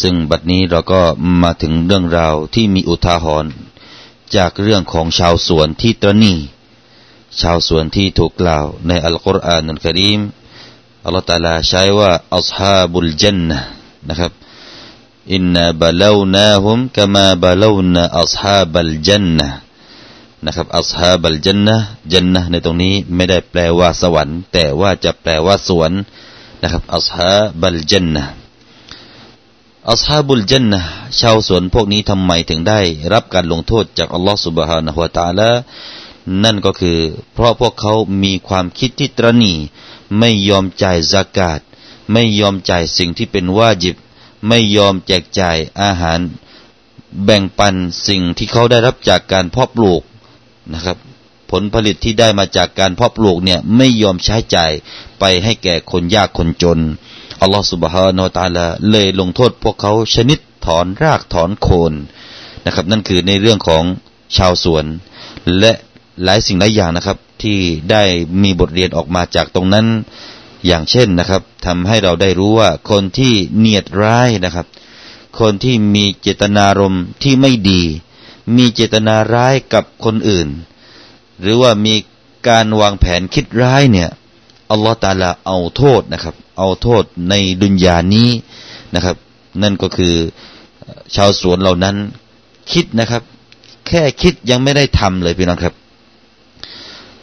ซึ่งบัดนี้เราก็มาถึงเรื่องราวที่มีอุทาหรณ์จากเรื่องของชาวสวนที่ตระหนี่ชาวสวนที่ถูกกล่าวในอัลกุรอานอัลกรีมอัลลอฮฺตาลาใช้ว่าأصحاب الجنة นะครับ إنا بلوناهم كما بلونا أصحاب الجنة นะครับ أصحاب الجنة جنة ในตรงนี้ไม่ได้แปลว่าสวรรค์ แต่ว่าจะแปลว่าสวนนะครับอัลฮาบัลจันนะ อัลฮาบุลจันนะชาวสวนพวกนี้ทำไมถึงได้ รับการลงโทษจากอัลลอฮฺสุบฮานะฮุวาตาละนั่นก็คือ เพราะพวกเขามีความคิดที่ตรณีไม่ยอมจ่ายซากาศ ไม่ยอมจ่ายสิ่งที่เป็นวาจิบ ไม่ยอมแจกจ่ายอาหาร แบ่งปันสิ่งที่เขาได้รับจากการเพาะปลูกนะครับ ผลผลิตที่ได้มาจากการเพาะปลูกเนี่ยไม่ยอมใช้จ่ายไปให้แก่คนยากคนจน อัลลอฮฺสุบฮานาตาลาเลยลงโทษพวกเขาชนิดถอนรากถอนโคนนะครับ นั่นคือในเรื่องของชาวสวน และหลายสิ่งหลายอย่างนะครับ ที่ได้มีบทเรียนออกมาจากตรงนั้น อย่างเช่นนะครับทำให้เราได้รู้ว่าคนที่เนียดร้ายนะครับ คนที่มีเจตนารมณ์ที่ไม่ดี มีเจตนาร้ายกับคนอื่น หรือว่ามีการวางแผนคิดร้ายเนี่ยอัลลอฮฺตาลาเอาโทษนะครับ เอาโทษในดุนยานี้นะครับ นั่นก็คือชาวสวนเหล่านั้นคิดนะครับ แค่คิดยังไม่ได้ทำเลยพี่น้องครับ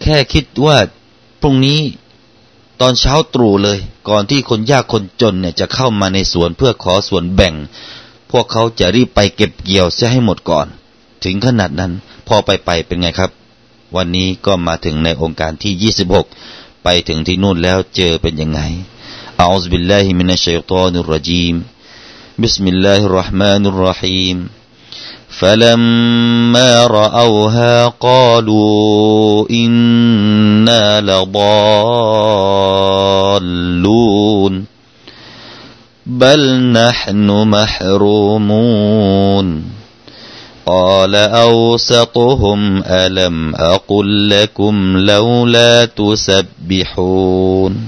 แค่คิดว่าพรุ่งนี้ตอนเช้าตรู่เลย ก่อนที่คนยากคนจนเนี่ยจะเข้ามาในสวนเพื่อขอส่วนแบ่ง พวกเขาจะรีบไปเก็บเกี่ยวเสียให้หมดก่อน ถึงขนาดนั้น พอไปไปเป็นไงครับ วันนี้ก็มาถึงในองค์การที่ 26 ไปถึงที่นู่นแล้วเจอเป็นยังไง أعوذ بالله من الشيطان الرجيم. بسم الله الرحمن الرحيم. فلما رأوها قالوا إنا لضالون. بل نحن محرومون. قال أوسطهم ألم أقل لكم لولا تسبحون.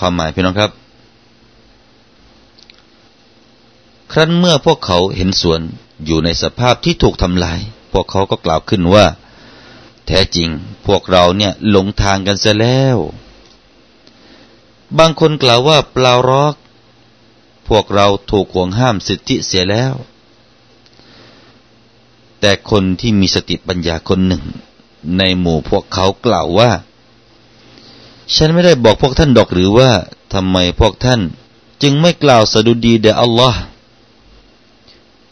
ความหมายพี่น้องครับ ครั้นเมื่อพวกเขาเห็นสวนอยู่ในสภาพที่ถูกทำลาย พวกเขาก็กล่าวขึ้นว่า แท้จริงพวกเราเนี่ยหลงทางกันเสียแล้ว บางคนกล่าวว่าเปล่ารอกพวกเราถูกห่วงห้ามสิทธิเสียแล้ว แต่คนที่มีสติปัญญาคนหนึ่ง ในหมู่พวกเขากล่าวว่า ฉันไม่ได้บอกพวกท่านดอกหรือว่าทำไมพวกท่าน จึงไม่กล่าวสดุดีแด่อัลลอฮ์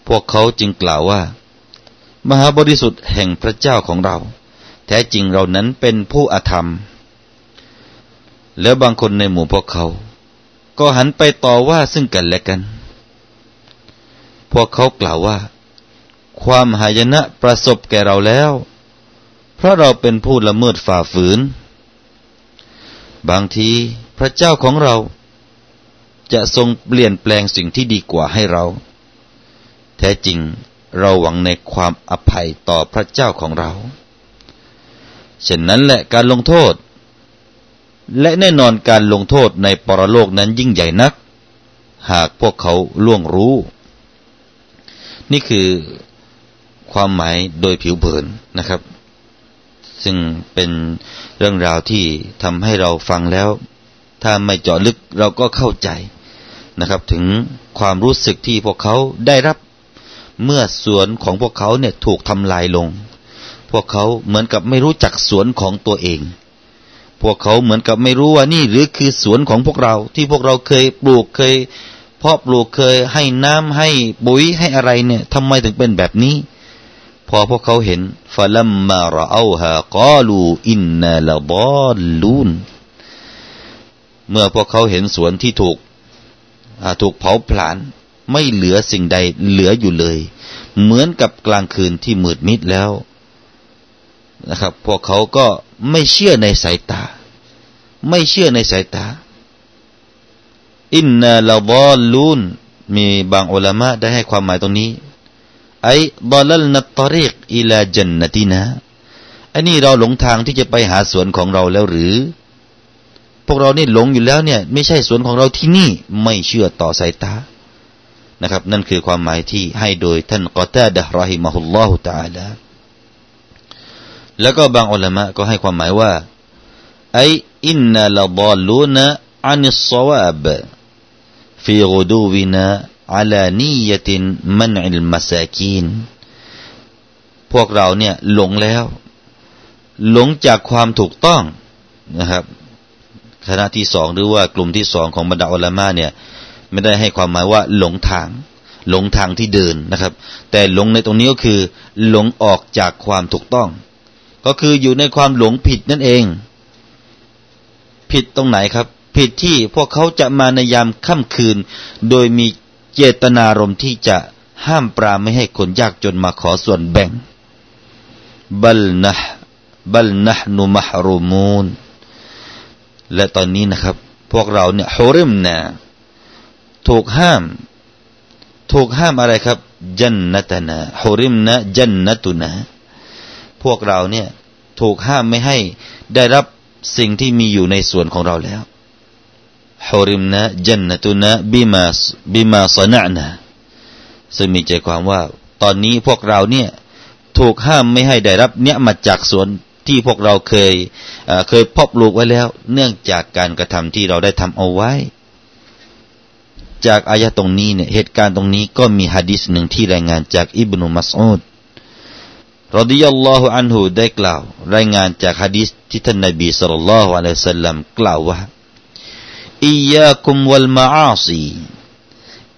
พวกเขาจึงกล่าวว่า มหาบริสุทธิ์แห่งพระเจ้าของเรา แท้จริงเรานั้นเป็นผู้อธรรม แล้วบางคนในหมู่พวกเขา ก็หันไปต่อว่าซึ่งกันและกัน พวกเขากล่าวว่า ความหายนะประสบแก่เราแล้ว เพราะเราเป็นผู้ละเมิดฝ่าฝืน บางทีพระเจ้าของเรา จะทรงเปลี่ยนแปลงสิ่งที่ดีกว่าให้เรา แท้จริงเราหวังในความอภัยต่อพระเจ้าของเราเช่นนั้นแหละการลงโทษ และแน่นอนการลงโทษในปรโลกนั้นยิ่งใหญ่นัก หากพวกเขาล่วงรู้ นี่คือความหมายโดยผิวเผินนะครับ ซึ่งเป็นเรื่องราวที่ทำให้เราฟังแล้ว ถ้าไม่เจาะลึกเราก็เข้าใจนะครับ ถึงความรู้สึกที่พวกเขาได้รับเมื่อสวนของพวกเขาเนี่ยถูกทำลายลง พวกเขาเหมือนกับไม่รู้จักสวนของตัวเอง พวกเขาเหมือนกับไม่รู้ว่านี่หรือคือสวนของพวกเรา ที่พวกเราเคยปลูกเคยเพาะปลูกเคยให้น้ำให้ปุ๋ยให้อะไรเนี่ยทำไมถึงเป็นแบบนี้ พอพวกเขาเห็นฟะลัมมาราอูฮากาลูอินนาลาบอลลูนเมื่อพวกเขาเห็นสวนที่ถูกถูกเผาผลาญไม่เหลือสิ่งใดเหลืออยู่เลย เหมือนกับกลางคืนที่มืดมิดแล้วนะครับ พวกเขาก็ไม่เชื่อในสายตา ไม่เชื่อในสายตา อินนาลาบอลลูนมีบางอุลามะได้ให้ความหมายตรงนี้ ไอ้บอลลนัตตริกอิลาจันนตินะอันนี้เราหลงทางที่จะไปหาสวนของเราแล้วหรือ พวกเรานี่หลงอยู่แล้วเนี่ย ไม่ใช่สวนของเราที่นี่ไม่เชื่อต่อสายตานะครับ นั่นคือความหมายที่ให้โดยท่านกอตาดะรอฮิมะฮุลลอฮุตาลาแล้วก็บางอุลามะก็ให้ความหมายว่าไออินนาลบอลูนะอันิสซวาบฟีกุดูวินา อัลานียตินมันอิลมาซากีนพวกเราเนี่ยหลงแล้ว หลงจากความถูกต้องนะครับคณะที่สองหรือว่ากลุ่มที่สองของบรรดาอัลมะเนี่ย ไม่ได้ให้ความหมายว่าหลงทาง หลงทางที่เดินนะครับ แต่หลงในตรงนี้ก็คือ หลงออกจากความถูกต้อง ก็คืออยู่ในความหลงผิดนั่นเอง ผิดตรงไหนครับ ผิดที่พวกเขาจะมาในยามค่ำคืน โดยมี เจตนารมณ์ที่จะห้ามปราไม่ให้คนยากจนมาขอส่วนแบ่งบัลนะบัลนะนุมหรูมูนและตอนนี้นะครับ พวกเราเนี่ยฮุริมนะถูกห้าม ถูกห้ามอะไรครับจันนตนาฮุริมนะจันนตุนะพวกเราเนี่ยถูกห้ามไม่ให้ได้รับสิ่งที่มีอยู่ในส่วนของเราแล้ว ฮุริมนะจันนตุนะบิมาบิมาสนะนะซึ่งมีใจความว่า ตอนนี้พวกเราเนี่ยถูกห้ามไม่ให้ได้รับเนี่ยมาจากสวนที่พวกเราเคยเคยพบลูกไว้แล้ว เนื่องจากการกระทำที่เราได้ทำเอาไว้ จากอายะตรงนี้เนี่ยเหตุการณ์ตรงนี้ก็มีฮะดิษหนึ่งที่รายงานจากอิบนุมัสอุดรดิยัลลอฮุอันฮุได้กล่าว รายงานจากฮะดิษที่ท่านนบีสุลต่านละฮ์อะลัยฮิสัลลัมกล่าวว่า إياكم والمعاصي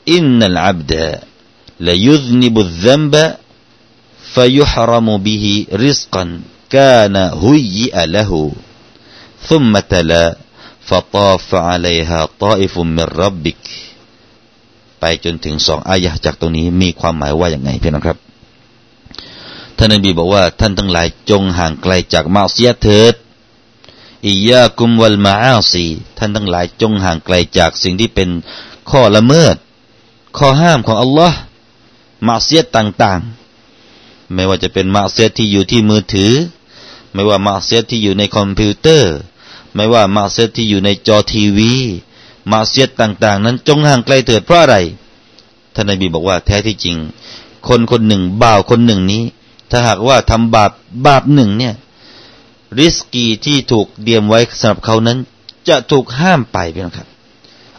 إن العبد ليذنب الذنب فيحرم به رزقا كان هيئ له ثم تلا فطاف عليها طائف من ربك ไปจนถึงสองอายะจากตรงนี้มีความหมายว่าอย่างไงพี่น้องครับ ท่านนบีบอกว่าท่านทั้งหลายจงห่างไกลจากมาเสียเถิด อียากุมวัลมาอาซีท่านทั้งหลายจงห่างไกลจากสิ่งที่เป็นข้อละเมิด ข้อห้ามของอัลลอฮ์มาเสียต่างๆ ไม่ว่าจะเป็นมาเสียที่อยู่ที่มือถือ ไม่ว่ามาเสียที่อยู่ในคอมพิวเตอร์ ไม่ว่ามาเสียที่อยู่ในจอทีวีมาเสียดต่าง ๆ นั้นจงห่างไกลเถิดเพราะอะไรท่านนบีบอกว่าแท้ที่จริง คนคนหนึ่งบ่าวคนหนึ่งนี้ ถ้าหากว่าทำบาปบาปหนึ่งเนี่ย ริสกีที่ถูกเดียมไว้สำหรับเขานั้น จะถูกห้ามไปพี่น้องครับ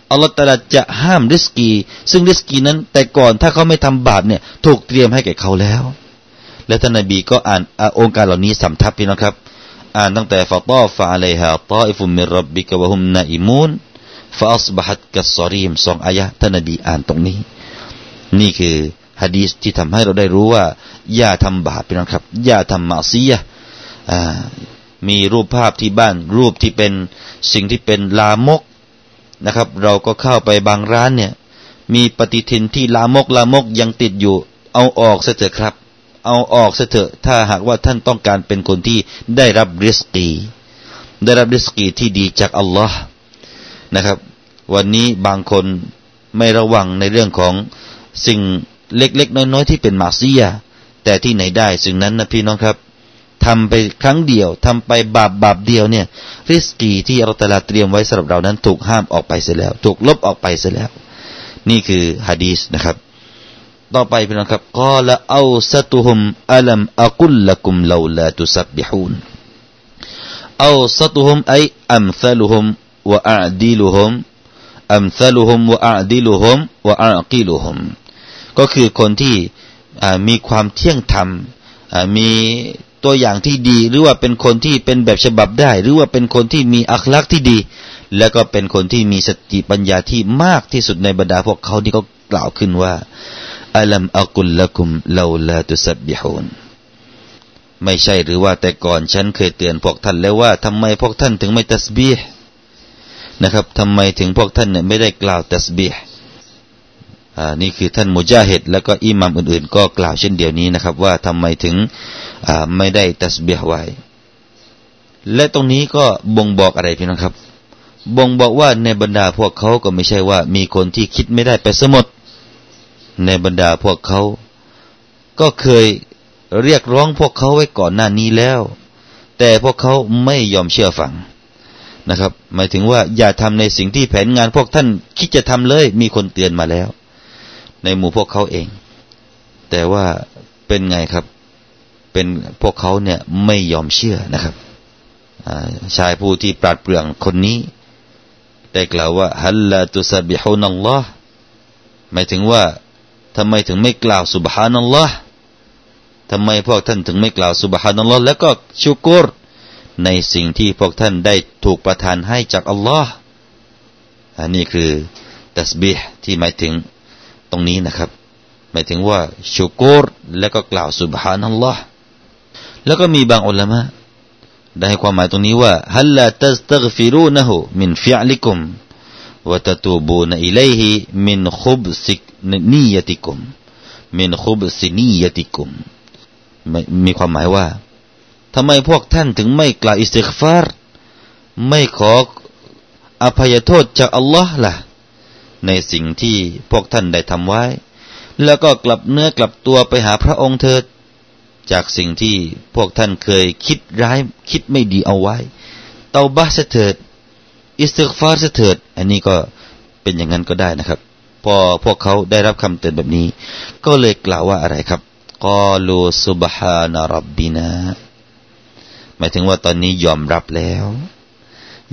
อัลลอฮฺตาลาจะห้ามริสกี ซึ่งริสกีนั้น แต่ก่อนถ้าเขาไม่ทำบาปเนี่ย ถูกเตรียมให้แก่เขาแล้ว และท่านนบีก็อ่านองค์การเหล่านี้สำทับพี่น้องครับ อ่านตั้งแต่ฟาตอฟะอะลัยฮะตาอิฟุมิรับบิกะวะฮุมนาอิมูนฟาอสบหัดกัสซอรีมสองอายะท่านนบีอ่านตรงนี้ นี่คือฮะดีษที่ทำให้เราได้รู้ว่า อย่าทำบาปพี่น้องครับ อย่าทำมาซียะ มีรูปภาพที่บ้าน รูปที่เป็นสิ่งที่เป็นลามกนะครับ เราก็เข้าไปบางร้านเนี่ย มีปฏิทินที่ลามกลามกยังติดอยู่ เอาออกซะเถอะครับ เอาออกซะเถอะ ถ้าหากว่าท่านต้องการเป็นคนที่ได้รับริสกีได้รับริสกีที่ดีจากอัลลอฮ์นะครับ วันนี้บางคนไม่ระวังในเรื่องของสิ่งเล็กๆ น้อยๆ ที่เป็นมาซียแต่ที่ไหนได้สิ่งนั้นนะพี่น้องครับ ทำไปครั้งเดียวทำไปบาปบาปเดียวเนี่ย ริสกีที่อัลตลาเตรียมไว้สำหรับเรานั้นถูกห้ามออกไปเสียแล้ว ถูกลบออกไปเสียแล้ว นี่คือฮะดีษนะครับ ต่อไปพี่น้องครับกอละเอาสตุฮุมอัลัมอักุลละกุมลาลาตุสับบิฮูนเอาสตุฮุมไออัมซาลุฮุมวะอัดีลุฮุมอัมซาลุฮุมวะอัดีลุฮุมวะอักีลุฮุมก็คือคนที่มีความเที่ยงธรรมมี ตัวอย่างที่ดี หรือว่าเป็นคนที่เป็นแบบฉบับได้ หรือว่าเป็นคนที่มีอัคลักษ์ที่ดี แล้วก็เป็นคนที่มีสติปัญญาที่มากที่สุดในบรรดาพวกเขาที่เขากล่าวขึ้นว่าอัลัมอักุลละกุมลาลาตุสับบิฮูนไม่ใช่หรือว่าแต่ก่อนฉันเคยเตือนพวกท่านแล้วว่าทำไมพวกท่านถึงไม่ตัสบีห์นะครับทำไมถึงพวกท่านเนี่ยไม่ได้กล่าวตัสบีห์ นี่คือท่านมุจาฮิดแล้วก็อิหมัมอื่นๆ ก็กล่าวเช่นเดียวนี้นะครับ ว่าทำไมถึงไม่ได้ตัสบีห์ไว้ และตรงนี้ก็บ่งบอกอะไรพี่น้องครับ บ่งบอกว่าในบรรดาพวกเขาก็ไม่ใช่ว่า มีคนที่คิดไม่ได้ไปสมดในบรรดาพวกเขา ก็เคยเรียกร้องพวกเขาไว้ก่อนหน้านี้แล้ว แต่พวกเขาไม่ยอมเชื่อฟังนะครับ หมายถึงว่าอย่าทำในสิ่งที่แผนงานพวกท่านคิดจะทำเลย มีคนเตือนมาแล้ว ในหมู่พวกเขาเอง แต่ว่าเป็นไงครับ เป็นพวกเขาเนี่ยไม่ยอมเชื่อนะครับชายผู้ที่ปราดเปรื่องคนนี้ ได้กล่าวว่าฮัลลาตุสบิฮุนัลลอฮ์หมายถึงว่าทำไมถึงไม่กล่าวสุบฮานัลลอฮ์ทำไมพวกท่านถึงไม่กล่าวสุบฮานัลลอฮ์แล้วก็ชุกุรในสิ่งที่พวกท่านได้ถูกประทานให้จากอัลลอฮ์อันนี้คือตัสบีห์ที่หมายถึง ตรงนี้นะครับ หมายถึงว่าชุกูรแล้วก็กล่าวสุบฮานัลลอฮ์แล้วก็มีบางอุลามะได้ความหมายตรงนี้ว่าهلا تستغفرونه من فعلكم وتتوبون إليه من خبث نيتكم من خبث نيتكم มีความหมายว่าทำไมพวกท่านถึงไม่กล่าวอิสติกฟารไม่ขออภัยโทษจากอัลลอฮ์ล่ะ ในสิ่งที่พวกท่านได้ทำไว้ แล้วก็กลับเนื้อกลับตัวไปหาพระองค์เถิด จากสิ่งที่พวกท่านเคยคิดร้ายคิดไม่ดีเอาไว้ เตาบาสเถิด อิสติกฟาร์เถิด อันนี้ก็เป็นอย่างนั้นก็ได้นะครับ พอพวกเขาได้รับคำเตือนแบบนี้ ก็เลยกล่าวว่าอะไรครับกอลูซุบฮานารับบินาหมายถึงว่าตอนนี้ยอมรับแล้ว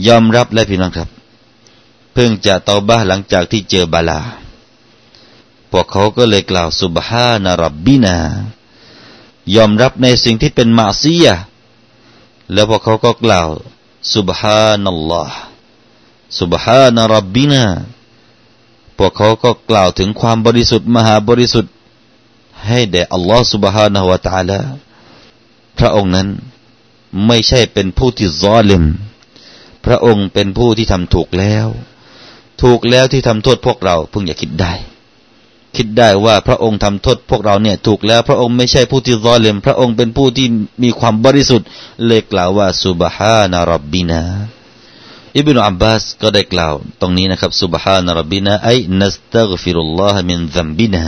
ยอมรับแล้วพี่น้องครับ พิ่งจะเตาบ้าหลังจากที่เจอบาลา พวกเขาก็เลยกล่าวสุบฮานารับบินายอมรับในสิ่งที่เป็นมาซียแล้วพวกเขาก็กล่าวสุบฮานัลลอฮ์สุบฮานารับบินาพวกเขาก็กล่าวถึงความบริสุทธิ์มหาบริสุทธิ์ ให้แด่อัลลอฮ์สุบฮานาหัวตาละพระองค์นั้นไม่ใช่เป็นผู้ที่ซอลิมพระองค์เป็นผู้ที่ทำถูกแล้ว ถูกแล้วที่ทำโทษพวกเราเพิ่งอย่าคิดได้ คิดได้ว่าพระองค์ทำโทษพวกเราเนี่ย ถูกแล้วพระองค์ไม่ใช่ผู้ที่ซอลิมพระองค์เป็นผู้ที่มีความบริสุทธิ์เลยกล่าวว่าสุบฮานารับบินาอิบนุอับบาสก็ได้กล่าว ตรงนี้นะครับสุบฮานารับบินาไอ้นัสตักฟิรุลลอฮ์มินซัมบินา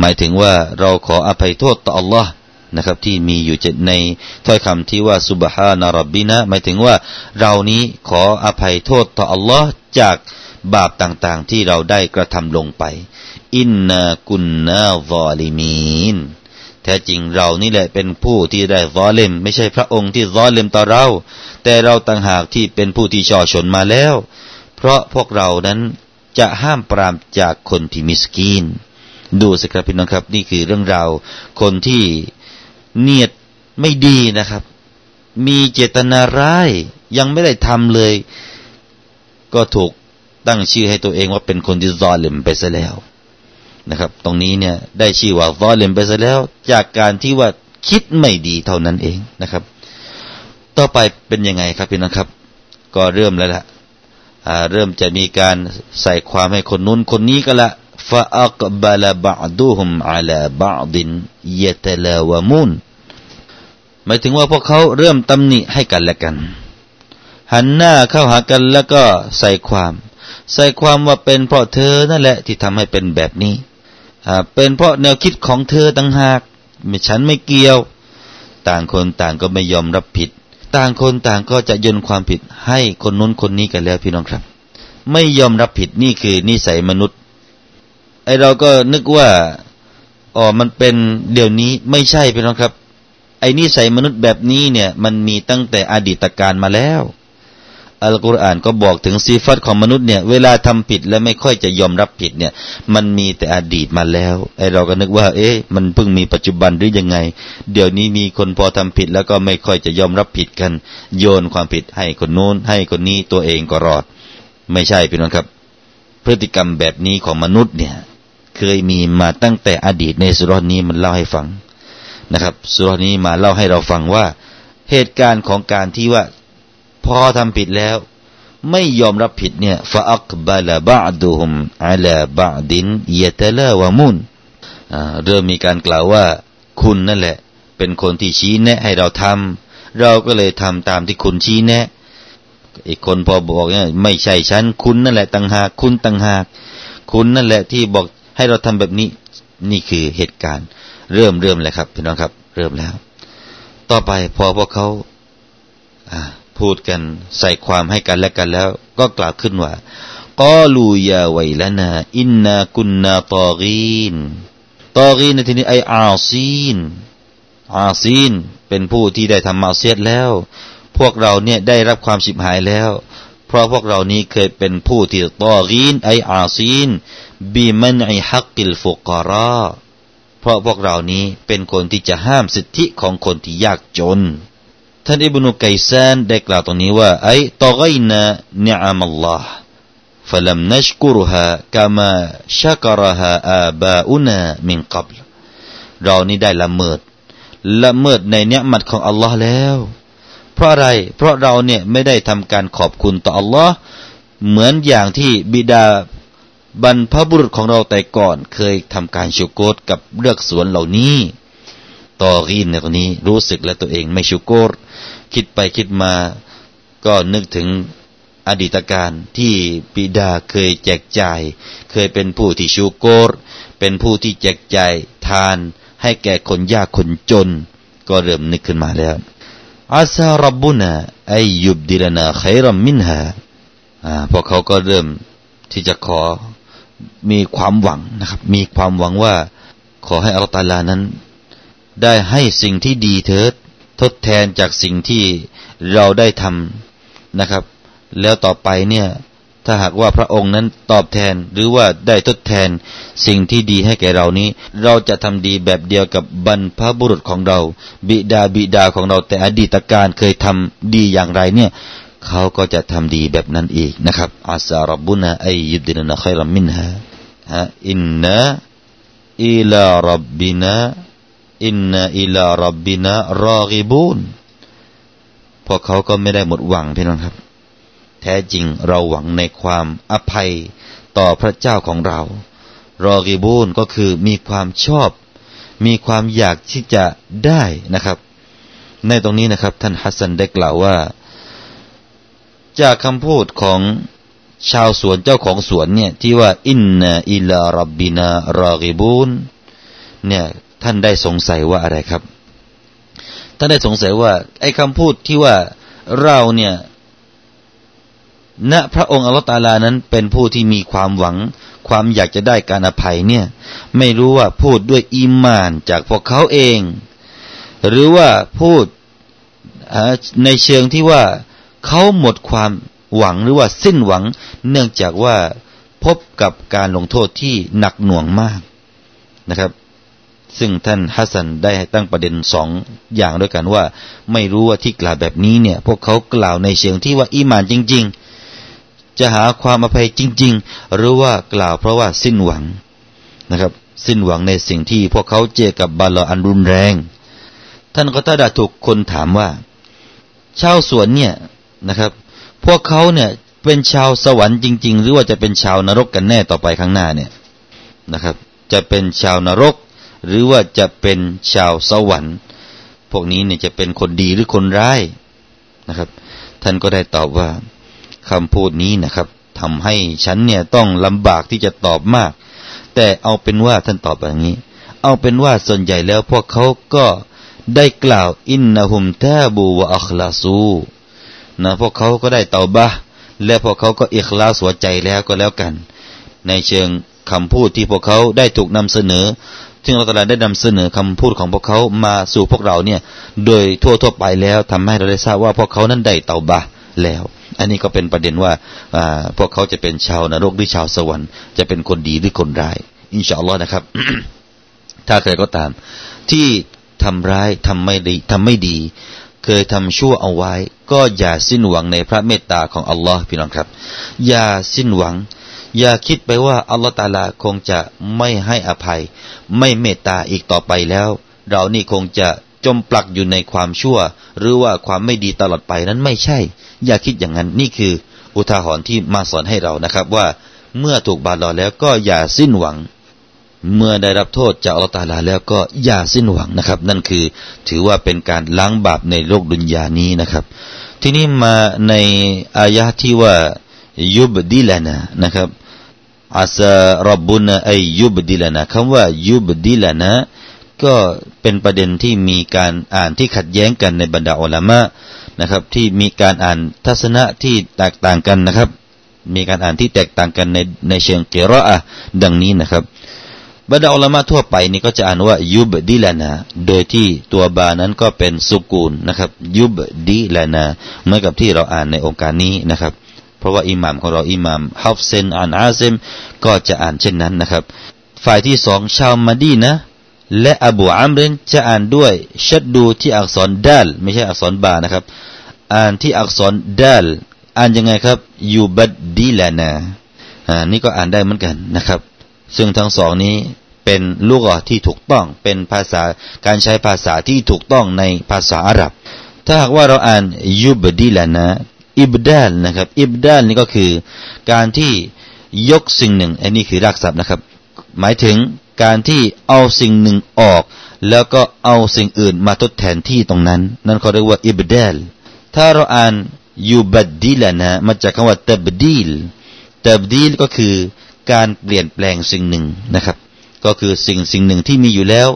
หมายถึงว่าเราขออภัยโทษต่อ Allah นะครับที่มีอยู่ในถ้อยคำที่ว่าสุบฮานารับบินะหมายถึงว่าเรานี้ขออภัยโทษต่ออัลลอฮ์จาก บาปต่างๆที่เราได้กระทำลงไป อินนากุนนาซอลิมีนแท้จริงเรานี่แหละเป็นผู้ที่ได้ซอเลมไม่ใช่พระองค์ที่ซอเลมต่อเรา แต่เราต่างหากที่เป็นผู้ที่ช่อชนมาแล้ว เพราะพวกเรานั้นจะห้ามปรามจากคนที่มิสกีน ดูสิครับพี่น้องครับ นี่คือเรื่องราวคนที่เนียดไม่ดีนะครับ มีเจตนาร้ายยังไม่ได้ทำเลย ก็ถูก ตั้งชื่อให้ตัวเองว่าเป็นคนที่ซอลิมไปซะแล้วนะครับ ตรงนี้เนี่ยได้ชื่อว่าซอลิมไปซะแล้ว จากการที่ว่าคิดไม่ดีเท่านั้นเองนะครับ ต่อไปเป็นยังไงครับพี่น้องครับ ก็เริ่มแล้วละ่ะเริ่มจะมีการใส่ความให้คนนู้นคนนี้ก็ละฟาอักบาลบาดูฮุมอาลาบาดินยะตลาวมูนหมายถึงว่าพวกเขาเริ่มตำหนิให้กันและกัน หันหน้าเข้าหากันแล้วก็ใส่ความ ใส่ความว่าเป็นเพราะเธอนั่นแหละที่ทำให้เป็นแบบนี้เป็นเพราะแนวคิดของเธอต่างหากไม่ฉันไม่เกี่ยว ต่างคนต่างก็ไม่ยอมรับผิด ต่างคนต่างก็จะยนความผิดให้คนนู้นคนนี้กันแล้วพี่น้องครับ ไม่ยอมรับผิดนี่คือนิสัยมนุษย์ไอเราก็นึกว่าอ๋อมันเป็นเดี๋ยวนี้ไม่ใช่พี่น้องครับ ไอ้นิสัยมนุษย์แบบนี้เนี่ย มันมีตั้งแต่อดีตการมาแล้ว อัลกุรอานก็บอกถึงสีฟัตของมนุษย์เนี่ยเวลาทำผิดแล้วไม่ค่อยจะยอมรับผิดเนี่ย มันมีแต่อดีตมาแล้วไอเราก็นึกว่า เอ๊ะ มันเพิ่งมีปัจจุบันหรือยังไง เดี๋ยวนี้มีคนพอทำผิดแล้วก็ไม่ค่อยจะยอมรับผิดกัน โยนความผิดให้คนโน้น ให้คนนี้ตัวเองก็รอด ไม่ใช่พี่น้องครับ พฤติกรรมแบบนี้ของมนุษย์เนี่ย เคยมีมาตั้งแต่อดีตในสุรนี้มันเล่าให้ฟังนะครับสุรนี้มาเล่าให้เราฟังว่า เหตุการณ์ของการที่ว่า พอทำผิดแล้ว ไม่ยอมรับผิดเนี่ยฟาอักบาลบาดุฮุมอัลาบาดินยะตะลาวามุนเริ่มมีการกล่าวว่า คุณนั่นแหละ เป็นคนที่ชี้แนะให้เราทำเราก็เลยทำตามที่คุณชี้แนะอีกคนพอบอกเนี่ยไม่ใช่ฉันคุณนั่นแหละต่างหากคุณต่างหากคุณนั่นแหละที่บอกให้เราทำแบบนี้ นี่คือเหตุการณ์ เริ่มเริ่มเลยครับพี่น้องครับ เริ่มแล้ว ต่อไปพอพวกเขาอ่า พูดกัน ใส่ความให้กันและกันแล้ว ก็กล่าวขึ้นว่ากอลูยาไวลนา อินนากุนนาตอกีนตอกีนในที่นี้ไออาซีนอาซีนเป็นผู้ที่ได้ทำมะอฺศียัตแล้ว พวกเราเนี่ยได้รับความฉิบหายแล้ว เพราะพวกเรานี้เคยเป็นผู้ที่طاغين أي عاصين بمنع حق الفقراء เพราะพวกเรานี้เป็นคนที่จะห้ามสิทธิของคนที่ยากจน ท่านอิบนุกัยซานได้กล่าวตรงนี้ว่าไอ้ตอกยนาเนือามัลลอฮ์ فلم نشكرها كما شكرها آباؤنا من قبل เรานี่ได้ละเมิดละเมิดในเนืมัดของอัลลอฮ์แล้ว เพราะอะไร เพราะเราเนี่ยไม่ได้ทำการขอบคุณต่ออัลลอฮ์เหมือนอย่างที่บิดาบรรพบุรุษของเราแต่ก่อน เคยทำการชุกโกดกับเลือกสวนเหล่านี้ตอรีนในตรงนี้รู้สึกและตัวเองไม่ชุกโกด คิดไปคิดมา ก็นึกถึงอดีตการที่ปิดาเคยแจกจ่าย เคยเป็นผู้ที่ชูโกรเป็นผู้ที่แจกจ่ายทาน ให้แก่คนยากคนจน ก็เริ่มนึกขึ้นมาแล้วอาซารับบุนาไอยุบดิลนาไครัมมินฮาพอเขาก็เริ่มที่จะขอมีความหวังนะครับ มีความหวังว่า ขอให้อัลตาลานั้น ได้ให้สิ่งที่ดีเถิด ทดแทนจากสิ่งที่เราได้ทำนะครับ แล้วต่อไปเนี่ยถ้าหากว่าพระองค์นั้นตอบแทนหรือว่าได้ทดแทนสิ่งที่ดีให้แก่เรานี้ เราจะทำดีแบบเดียวกับบรรพบุรุษของเรา บิดาบิดาของเราแต่อดีตการเคยทำดีอย่างไรเนี่ย เขาก็จะทำดีแบบนั้นอีกนะครับอาซารบุนาไอยุดินนะคอยรมินฮะฮะอินนะอิลารับบินะ อินนาอิลารับบินะรอกิบูนพวกเขาก็ไม่ได้หมดหวังพี่น้องครับ แท้จริงเราหวังในความอภัยต่อพระเจ้าของเรา รอกิบูนก็คือมีความชอบ มีความอยากที่จะได้นะครับ ในตรงนี้นะครับ ท่านฮัสซันได้กล่าวว่า จากคำพูดของชาวสวนเจ้าของสวนเนี่ยที่ว่าอินนาอิลารับบินารอกิบูนเนี่ย ท่านได้สงสัยว่าอะไรครับ ท่านได้สงสัยว่า ไอ้คำพูดที่ว่าเราเนี่ยณพระองค์อัลตาลานั้นเป็นผู้ที่มีความหวัง ความอยากจะได้การอภัยเนี่ย ไม่รู้ว่าพูดด้วยอีมานจากพวกเขาเอง หรือว่าพูดในเชิงที่ว่าเขาหมดความหวังหรือว่าสิ้นหวัง เนื่องจากว่าพบกับการลงโทษที่หนักหน่วงมากนะครับ ซึ่งท่านฮัสซันได้ตั้งประเด็นสองอย่างด้วยกันว่า ไม่รู้ว่าที่กล่าวแบบนี้เนี่ย พวกเขากล่าวในเชิงที่ว่าอีมานจริง ๆ จะหาความอภัยจริง ๆ หรือว่ากล่าวเพราะว่าสิ้นหวังนะครับ สิ้นหวังในสิ่งที่พวกเขาเจอกับบาลออันรุนแรง ท่านก็ถ้าดาถูกคนถามว่า ชาวสวนเนี่ยนะครับ พวกเขาเนี่ยเป็นชาวสวรรค์จริง ๆ หรือว่าจะเป็นชาวนรกกันแน่ต่อไปข้างหน้าเนี่ยนะครับ จะเป็นชาวนรก หรือว่าจะเป็นชาวสวรรค์ พวกนี้เนี่ยจะเป็นคนดีหรือคนร้ายนะครับ ท่านก็ได้ตอบว่าคำพูดนี้นะครับทำให้ฉันเนี่ยต้องลำบากที่จะตอบมาก แต่เอาเป็นว่าท่านตอบแบบนี้ เอาเป็นว่าส่วนใหญ่แล้วพวกเขาก็ได้กล่าวอินนะฮุมตาบูวะอัคลาซูนะพวกเขาก็ได้เตาบะและพวกเขาก็อิคลาสหัวใจแล้วก็แล้วกัน ในเชิงคำพูดที่พวกเขาได้ถูกนำเสนอ ซึ่งเราตลาดได้นำเสนอคำพูดของพวกเขามาสู่พวกเราเนี่ย โดยทั่วทั่วไปแล้วทำให้เราได้ทราบว่าพวกเขานั้นได้เตาบะแล้ว อันนี้ก็เป็นประเด็นว่าพวกเขาจะเป็นชาวนรกหรือชาวสวรรค์จะเป็นคนดีหรือคนร้าย อินชาอัลลอฮ์นะครับ ถ้าใครก็ตาม ที่ทำร้ายทำไม่ดีทำไม่ดี เคยทำชั่วเอาไว้ ก็อย่าสิ้นหวังในพระเมตตาของอัลลอฮ์พี่น้องครับ อย่าสิ้นหวัง อย่าคิดไปว่าอัลลอฮ์ตาลาคงจะไม่ให้อภัย ไม่เมตตาอีกต่อไปแล้ว เรานี่คงจะจมปลักอยู่ในความชั่ว หรือว่าความไม่ดีตลอดไปนั้นไม่ใช่ อย่าคิดอย่างนั้นนี่คือ อุทาหรณ์ที่มาสอนให้เรานะครับว่า เมื่อถูกบาดหลอแล้วก็อย่าสิ้นหวัง เมื่อได้รับโทษจากอัลลอฮฺตาลาแล้วก็อย่าสิ้นหวังนะครับ นั่นคือถือว่าเป็นการล้างบาปในโลกดุนยานี้นะครับ ทีนี้มาในอายะที่ว่ายุบดิลนะนะครับ อาซารบุนไอยุบดิลนะคำว่ายุบดิลนะก็เป็นประเด็นที่มีการอ่านที่ขัดแย้งกันในบรรดาอัลามะนะครับ ที่มีการอ่านทัศนะที่แตกต่างกันนะครับ มีการอ่านที่แตกต่างกันในในเชิงเกราะดังนี้นะครับ บรรดาอัลมะทั่วไปนี่ก็จะอ่านว่ายุบดีลนาโดยที่ตัวบานั้นก็เป็นสุกูลนะครับ ยุบดีลนาเหมือนกับที่เราอ่านในองค์การนี้นะครับ เพราะว่าอิหมามของเราอิหมามฮัฟเซนอ่านอาเซมก็จะอ่านเช่นนั้นนะครับ ฝ่ายที่สองชาวมาดีนะและอบูอัมรินจะอ่านด้วยชัดดูที่อักษรดัลไม่ใช่อักษรบานะครับ อ่านที่อักษรดัลอ่านยังไงครับยูบัดดีลานาอ่านี่ก็อ่านได้เหมือนกันนะครับ ซึ่งทั้งสองนี้เป็นลูกอที่ถูกต้องเป็นภาษาการใช้ภาษาที่ถูกต้องในภาษาอาหรับ ถ้าหากว่าเราอ่านยุบดีลนะ อิบดาลนะครับ อิบดาลนี่ก็คือการที่ยกสิ่งหนึ่งอันนี้คือรากศัพท์นะครับ หมายถึงการที่เอาสิ่งหนึ่งออก แล้วก็เอาสิ่งอื่นมาทดแทนที่ตรงนั้น นั่นเขาเรียกว่าอิบดาลถ้าเราอ่านยูบัดดีละนะมาจากคำว่าตับดีลตับดีลก็คือการเปลี่ยนแปลงสิ่งหนึ่งนะครับ ก็คือสิ่งสิ่งหนึ่งที่มีอยู่แล้ว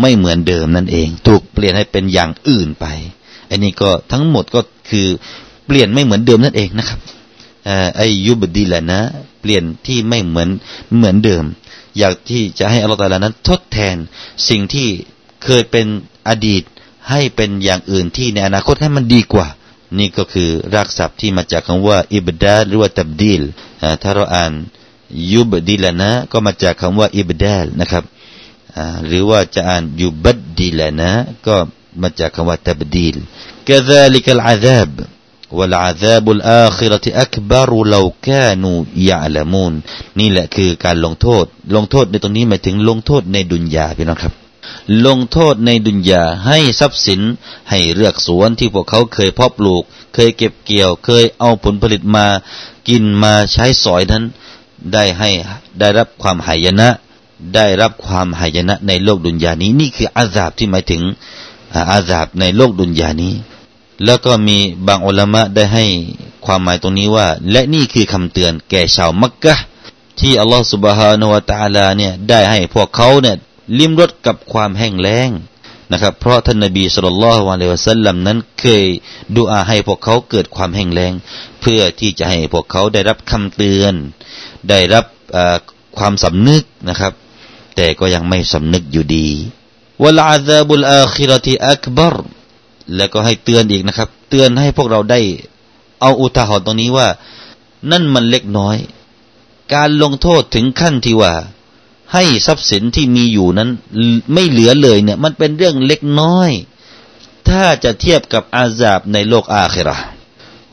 ไม่เหมือนเดิมนั่นเอง ถูกเปลี่ยนให้เป็นอย่างอื่นไป อันนี้ก็ทั้งหมดก็คือ เปลี่ยนไม่เหมือนเดิมนั่นเองนะครับอไอยุบดีละนะ เปลี่ยนที่ไม่เหมือนเหมือนเดิม อยากที่จะให้อัลลอฮฺตาลานั้นทดแทนสิ่งที่เคยเป็นอดีตให้เป็นอย่างอื่นที่ในอนาคตให้มันดีกว่า นี่ก็คือรากศัพท์ที่มาจากคำว่า อิบดาหรือว่าตับดีลถ้าเราอ่านยุบดีละนะ ก็มาจากคำว่าอิบดาลนะครับหรือว่าจะอ่านยุบดีละนะ ก็มาจากคำว่าตับดีลกะซาลิกัลอาซาบ والعذاب الآخرة أكبر لو كانوا يعلمون นี่แหละคือการลงโทษ ลงโทษในตรงนี้หมายถึงลงโทษในดุนยาพี่น้องครับ ลงโทษในดุนยาให้ทรัพย์สินให้เลือกสวนที่พวกเขาเคยเพาะปลูก เคยเก็บเกี่ยว เคยเอาผลผลิตมากินมาใช้สอยนั้นได้ให้ได้รับความหายนะ ได้รับความหายนะในโลกดุนยานี้ นี่คืออาซาบที่หมายถึงอาซาบในโลกดุนยานี้ แล้วก็มีบางอุลมะได้ให้ความหมายตรงนี้ว่า และนี่คือคำเตือนแก่ชาวมักกะที่อัลลอฮฺสุบฮานวะตาลาเนี่ยได้ให้พวกเขาเนี่ยลิ้มรสกับความแห้งแล้งนะครับ เพราะท่านนบีสุลต่านละฮ์วะเลวะสัลลัมนั้นเคยดูอาให้พวกเขาเกิดความแห้งแล้ง เพื่อที่จะให้พวกเขาได้รับคำเตือน ได้รับความสำนึกนะครับ แต่ก็ยังไม่สำนึกอยู่ดีวลาซาบุลอาคิรติอักบาร แล้วก็ให้เตือนอีกนะครับ เตือนให้พวกเราได้ เอาอุทาหรณ์ตรงนี้ว่า นั่นมันเล็กน้อย การลงโทษถึงขั้นที่ว่า ให้ทรัพย์สินที่มีอยู่นั้น ไม่เหลือเลยเนี่ย มันเป็นเรื่องเล็กน้อย ถ้าจะเทียบกับอาซาบในโลกอาคิรา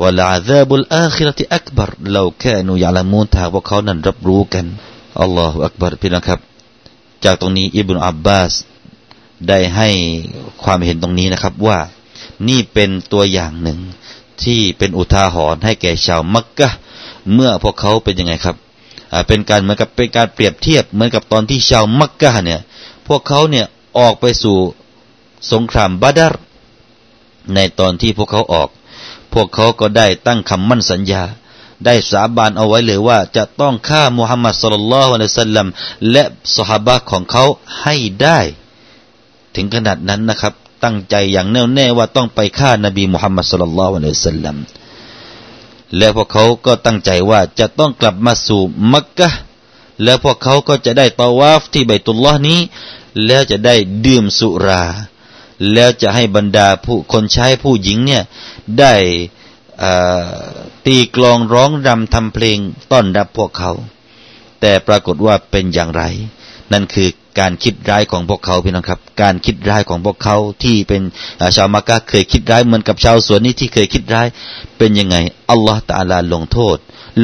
วลาซาบุลอาคิรติอักบารเราแค่นูยาละมูนถ้าพวกเขานั้นรับรู้กันอัลลอฮฺอักบารพี่นะครับ จากตรงนี้อิบนุอับบาสได้ให้ความเห็นตรงนี้นะครับว่า นี่เป็นตัวอย่างหนึ่ง ที่เป็นอุทาหรณ์ให้แก่ชาวมักกะเมื่อพวกเขาเป็นยังไงครับเป็นการเหมือนกับเป็นการเปรียบเทียบเหมือนกับตอนที่ชาวมักกะเนี่ย พวกเขาเนี่ยออกไปสู่สงครามบาดาร์ในตอนที่พวกเขาออก พวกเขาก็ได้ตั้งคำมั่นสัญญา ได้สาบานเอาไว้เลยว่า จะต้องฆ่ามุฮัมมัดสุลลัลฮุอะลัยฮิสัลลัมและสหบะของเขาให้ได้ ถึงขนาดนั้นนะครับ ตั้งใจอย่างแน่วแน่ว่าต้องไปฆ่านบีมุฮัมมัดสุลลัลฮุอะลัสัลลัมและพวกเขาก็ตั้งใจว่าจะต้องกลับมาสู่มักกะแล้วพวกเขาก็จะได้ตาวาฟที่ใบตุลลอฮ์นี้ แล้วจะได้ดื่มสุรา แล้วจะให้บรรดาผู้คนใช้ผู้หญิงเนี่ยได้ตีกลองร้องรำทำเพลงต้อนรับพวกเขา แต่ปรากฏว่าเป็นอย่างไร นั่นคือ การคิดร้ายของพวกเขาพี่น้องครับ การคิดร้ายของพวกเขาที่เป็นชาวมักกะเคยคิดร้ายเหมือนกับชาวสวนนี้ที่เคยคิดร้าย เป็นยังไงอัลลอฮฺตาลาลงโทษ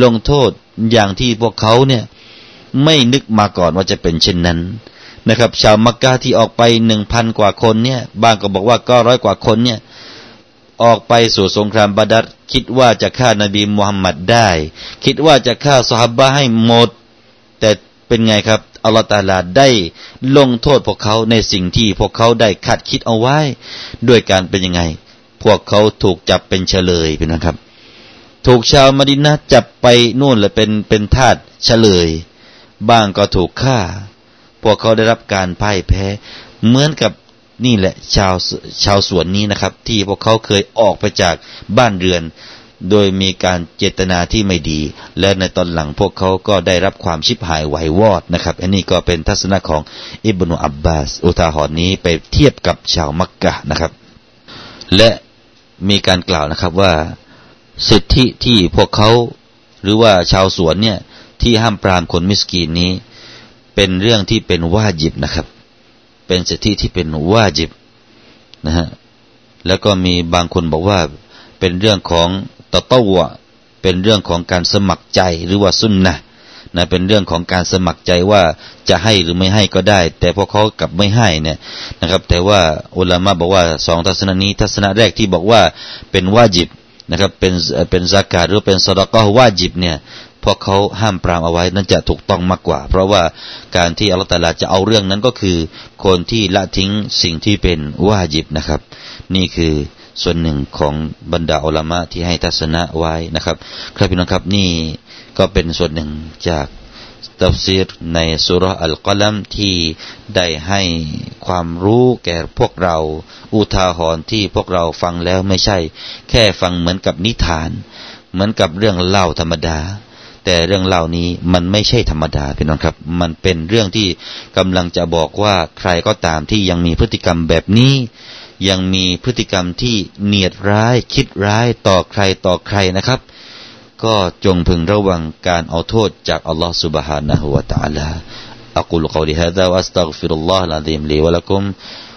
ลงโทษอย่างที่พวกเขาเนี่ยไม่นึกมาก่อนว่าจะเป็นเช่นนั้นนะครับ ชาวมักกะที่ออกไปหนึ่งพันกว่าคนเนี่ยบางก็บอกว่าก็ร้อยกว่าคนเนี่ยออกไปสู่สงครามบาดัดคิดว่าจะฆ่านาบีมุฮัมมัดได้ คิดว่าจะฆ่าสฮาบะให้หมด เป็นไงครับอัลลอฮฺตาลาได้ลงโทษพวกเขาในสิ่งที่พวกเขาได้คาดคิดเอาไว้ ด้วยการเป็นยังไง พวกเขาถูกจับเป็นเฉลยเป็นนะครับ ถูกชาวมดินะจับไปนู่นเลยเป็นเป็นทาสเฉลย บ้างก็ถูกฆ่า พวกเขาได้รับการพ่ายแพ้ เหมือนกับนี่แหละชาวชาวสวนนี้นะครับ ที่พวกเขาเคยออกไปจากบ้านเรือน โดยมีการเจตนาที่ไม่ดี และในตอนหลังพวกเขาก็ได้รับความชิบหายไหววอดนะครับ อันนี้ก็เป็นทัศนะของอิบนุอับบาส อุทาหรณ์นี้ไปเทียบกับชาวมักกะนะครับ และมีการกล่าวนะครับว่าสิทธิที่พวกเขาหรือว่าชาวสวนเนี่ยที่ห้ามปรามคนมิสกีนนี้ เป็นเรื่องที่เป็นว่าจิบนะครับ เป็นสิทธิที่เป็นว่าจิบนะฮะแล้วก็มีบางคนบอกว่าเป็นเรื่องของ ตะตวะเป็นเรื่องของการสมัครใจหรือว่าสุนนะนะเป็นเรื่องของการสมัครใจว่าจะให้หรือไม่ให้ก็ได้ แต่พอเขากลับไม่ให้เนี่ยนะครับ แต่ว่าอุลามะบอกว่าสองทัศนะนี้ ทัศนะแรกที่บอกว่าเป็นวาจิบนะครับเป็นเป็นซากาหรือเป็นสดกอว่าจิบเนี่ยพราะเขาห้ามปรามเอาไว้นั้นจะถูกต้องมากกว่า เพราะว่าการที่อัลตาลาจะเอาเรื่องนั้นก็คือ คนที่ละทิ้งสิ่งที่เป็นวาจิบนะครับ นี่คือ ส่วนหนึ่งของบรรดาอัลามะที่ให้ทัศนะไว้นะครับ ครับพี่น้องครับนี่ก็เป็นส่วนหนึ่งจากตัฟซีรในสุรอัลกลัมที่ได้ให้ความรู้แก่พวกเรา อุทาหรณ์ที่พวกเราฟังแล้วไม่ใช่ แค่ฟังเหมือนกับนิทาน เหมือนกับเรื่องเล่าธรรมดา แต่เรื่องเหล่านี้มันไม่ใช่ธรรมดาพี่น้องครับ มันเป็นเรื่องที่กำลังจะบอกว่าใครก็ตามที่ยังมีพฤติกรรมแบบนี้ ยังมีพฤติกรรมที่เนียดร้ายคิดร้ายต่อใครต่อใครนะครับ ก็จงพึงระวังการเอาโทษจากอัลลอฮฺ سبحانه และ تعالى أقول قولي هذا وأستغفر الله العظيم لي ولكم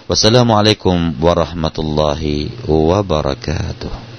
والسلام عليكم ورحمة الله وبركاته